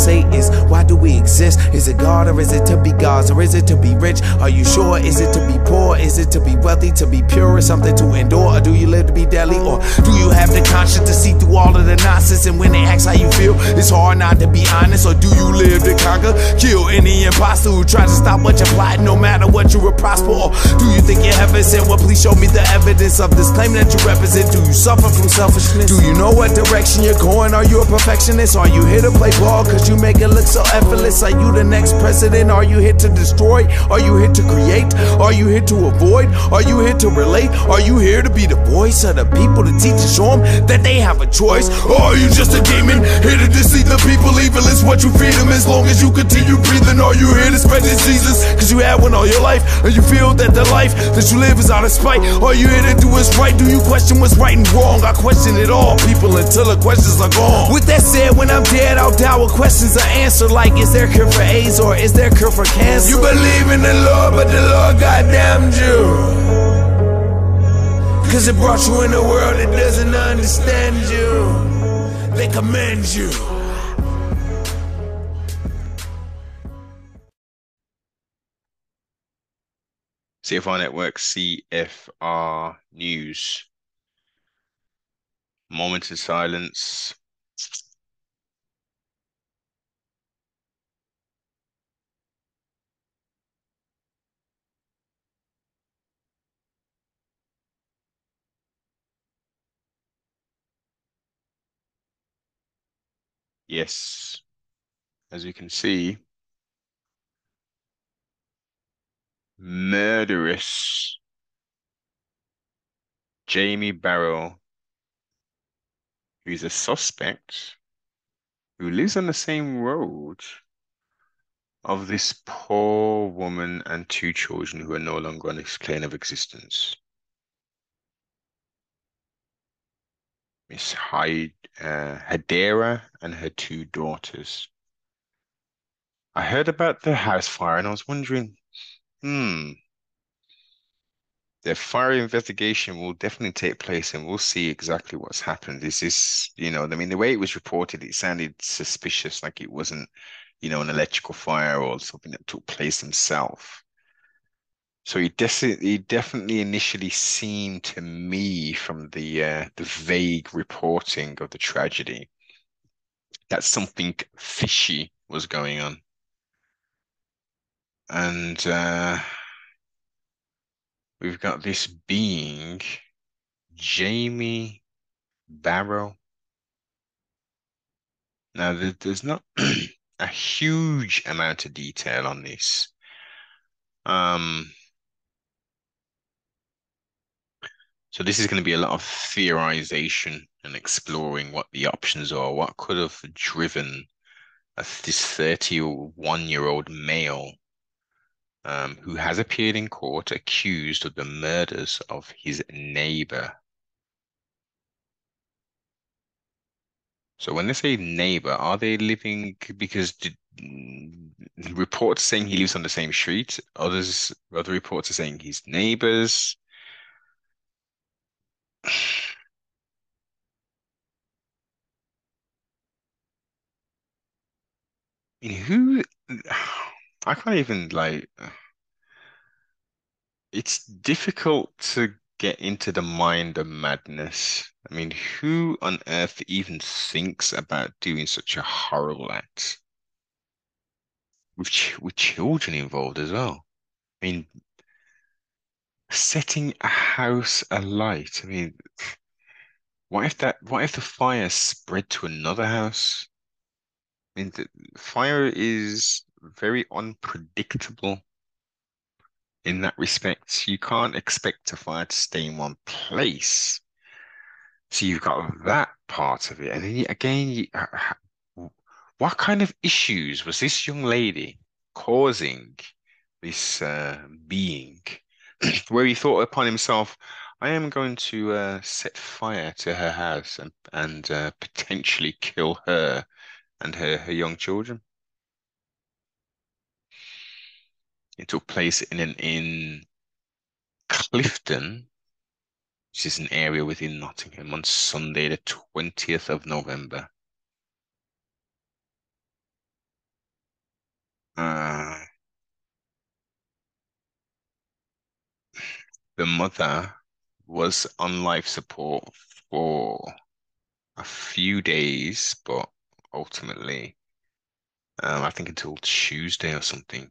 say is, why do we exist? Is it God or is it to be God's or is it to be rich? Are you sure? Is it to be poor? Is it to be wealthy? To be pure or something to endure? Or do you live to be deadly? Or do you have the conscience to see through all of the nonsense? And when they ask how you feel, it's hard not to be honest. Or do you live to conquer? Kill any imposter who tries to stop what you're plotting, no matter what you were prosper. Or do you think you're heaven sent? Well, please show me the evidence of this claim that you represent. Do you suffer from selfishness? Do you know what direction you're going? Are you a perfectionist? Are you here to play ball? Cause you make it look so effortless. Are you the next president? Are you here to destroy? Are you here to create? Are you here to avoid? Are you here to relate? Are you here to be the voice of the people to teach and show them that they have a choice? Or are you just a demon here to deceive the people? Evil is what you feed them as long as you continue breathing. Are you here to spread diseases? Cause you had one all your life and you feel that the life that you live is out of spite. Are you here to do what's right? Do you question what's right and wrong? I question it all, people, until the questions are gone. With that said, when I'm dead, I'll die with questions I answer like, is there cure for AIDS or is there cure for cancer? You believe in the Lord, but the Lord goddamned you. Cause it brought you in a world that doesn't understand you. They commend you. CFR Network, CFR News. Moment of silence. Yes, as you can see, murderous Jamie Barrow, who's a suspect who lives on the same road of this poor woman and two children who are no longer on this plane of existence. Miss Hyde, uh, Hadera and her two daughters. I heard about the house fire and I was wondering, hmm, the fire investigation will definitely take place and we'll see exactly what's happened. Is this, you know, I mean, the way it was reported, it sounded suspicious, like it wasn't, you know, an electrical fire or something that took place himself. So he, he definitely initially seemed to me from the uh, the vague reporting of the tragedy that something fishy was going on. And uh, we've got this being, Jamie Barrow. Now, there's not a huge amount of detail on this. Um, So this is going to be a lot of theorization and exploring what the options are, what could have driven a, this 31 year old male um, who has appeared in court accused of the murders of his neighbor. So when they say neighbor, are they living because did, reports saying he lives on the same street? Others, other reports are saying he's neighbors. I mean, who? I can't even like. It's difficult to get into the mind of madness. I mean, who on earth even thinks about doing such a horrible act with ch with children involved as well? I mean, setting a house alight. I mean, what if that? What if the fire spread to another house? I mean, the fire is very unpredictable in that respect. You can't expect a fire to stay in one place. So you've got that part of it, and then again, you, uh, what kind of issues was this young lady causing this uh, being? where he thought upon himself, I am going to uh, set fire to her house and, and uh, potentially kill her and her, her young children. It took place in an in Clifton, which is an area within Nottingham, on Sunday, the 20th of November. Uh, the mother was on life support for a few days, but ultimately, um, I think until Tuesday or something.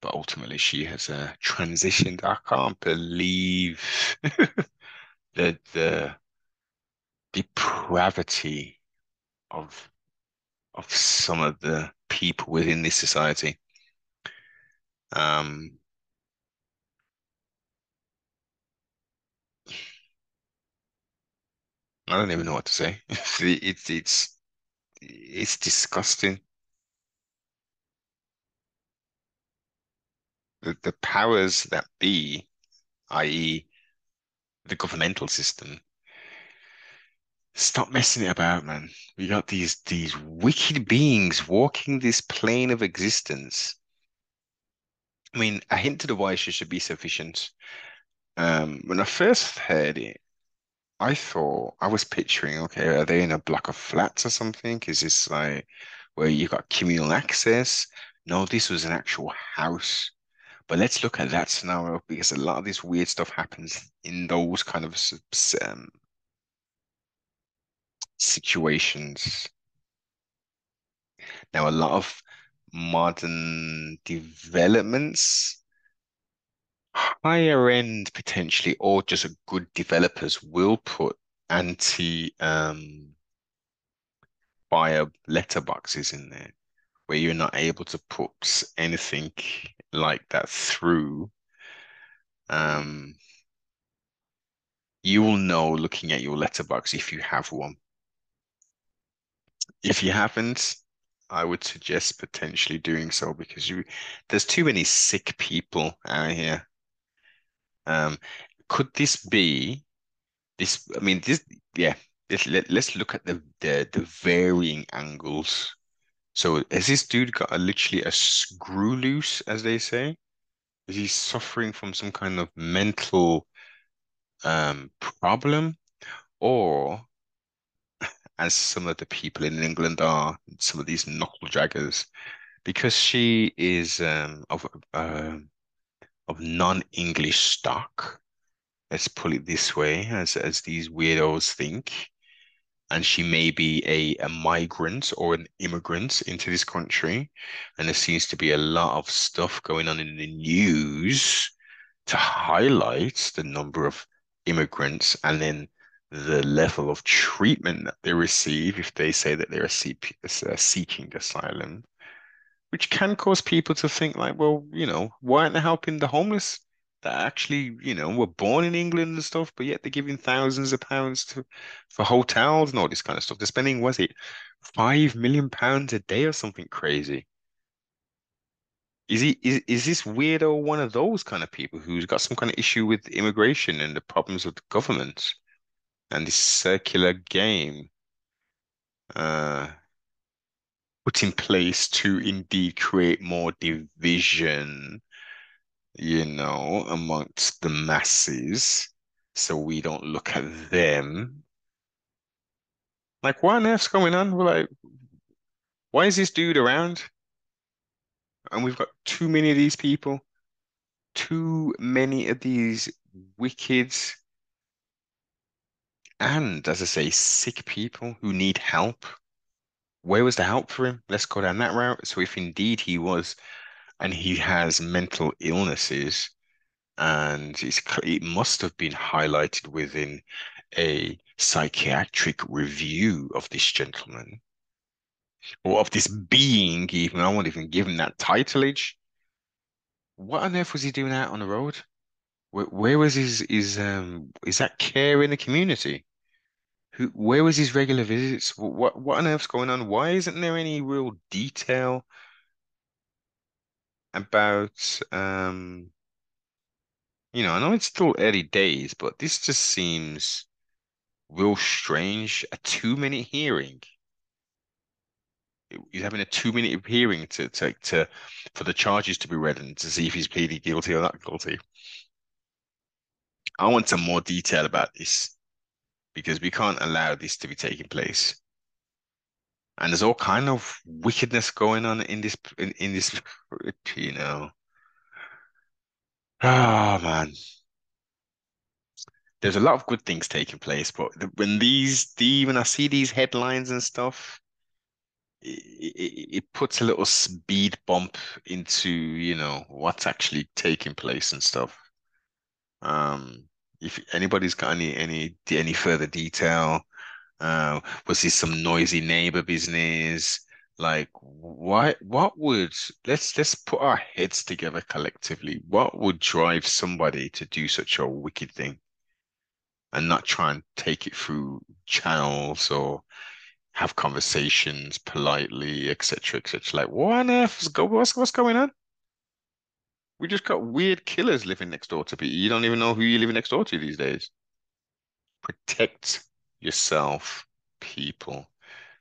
But ultimately, she has uh, transitioned. I can't believe the the depravity of of some of the people within this society. Um, I don't even know what to say. It's it's it's disgusting. The the powers that be, i.e., the governmental system, stop messing it about, man. We got these these wicked beings walking this plane of existence. I mean, a hint to the wise should be sufficient. Um, when I first heard it, I thought I was picturing, okay, are they in a block of flats or something? Is this like where you got communal access? No, this was an actual house. But let's look at that scenario because a lot of this weird stuff happens in those kind of um, situations. Now, a lot of modern developments, higher end potentially, or just good developers will put anti um, fire letterboxes in there where you're not able to put anything like that through. Um, you will know looking at your letterbox if you have one. If you haven't, I would suggest potentially doing so because you there's too many sick people out here. Um, could this be this? I mean, this yeah. Let's let, let's look at the, the the varying angles. So has this dude got a, literally a screw loose, as they say? Is he suffering from some kind of mental um problem? Or as some of the people in England are, some of these knuckle draggers, because she is um, of uh, of non-English stock. Let's put it this way, as as these weirdos think, and she may be a, a migrant or an immigrant into this country, and there seems to be a lot of stuff going on in the news to highlight the number of immigrants and then the level of treatment that they receive if they say that they're uh, seeking asylum, which can cause people to think like, well, you know, why aren't they helping the homeless that actually, you know, were born in England and stuff, but yet they're giving thousands of pounds to for hotels and all this kind of stuff. They're spending, was it five million pounds a day or something crazy? Is he is, is this weirdo one of those kind of people who's got some kind of issue with immigration and the problems with the government? and this circular game uh, put in place to indeed create more division, you know, amongst the masses, so we don't look at them. Like, what on earth's going on? We're like, why is this dude around? And we've got too many of these people, too many of these wicked and, as I say, sick people who need help. Where was the help for him? Let's go down that route. So, if indeed he was, and he has mental illnesses, and it must have been highlighted within a psychiatric review of this gentleman, or of this being, even. I won't even give him that titleage. What on earth was he doing out on the road? Where, where was his his um is that care in the community? Who where was his regular visits? What what on earth's going on? Why isn't there any real detail about um you know, I know it's still early days, but this just seems real strange. A two-minute hearing. He's having a two-minute hearing to to to for the charges to be read and to see if he's pleaded guilty or not guilty. I want some more detail about this because we can't allow this to be taking place. and there's all kind of wickedness going on in this in, in this you know. Ah man. There's a lot of good things taking place but when these the when i see these headlines and stuff it, it puts a little speed bump into you know what's actually taking place and stuff. Um if anybody's got any any any further detail uh, was this some noisy neighbor business? Like, why? what would let's let's put our heads together collectively. What would drive somebody to do such a wicked thing and not try and take it through channels or have conversations politely, etc., etc. Like, what on earth is go what's what's going on? We just got weird killers living next door to people. You don't even know who you're living next door to these days. Protect yourself, people.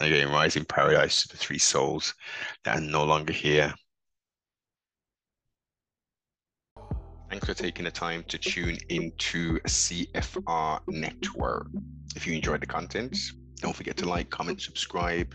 And again, rising paradise to the three souls that are no longer here. Thanks for taking the time to tune into CFR Network. If you enjoyed the content, don't forget to like, comment, subscribe,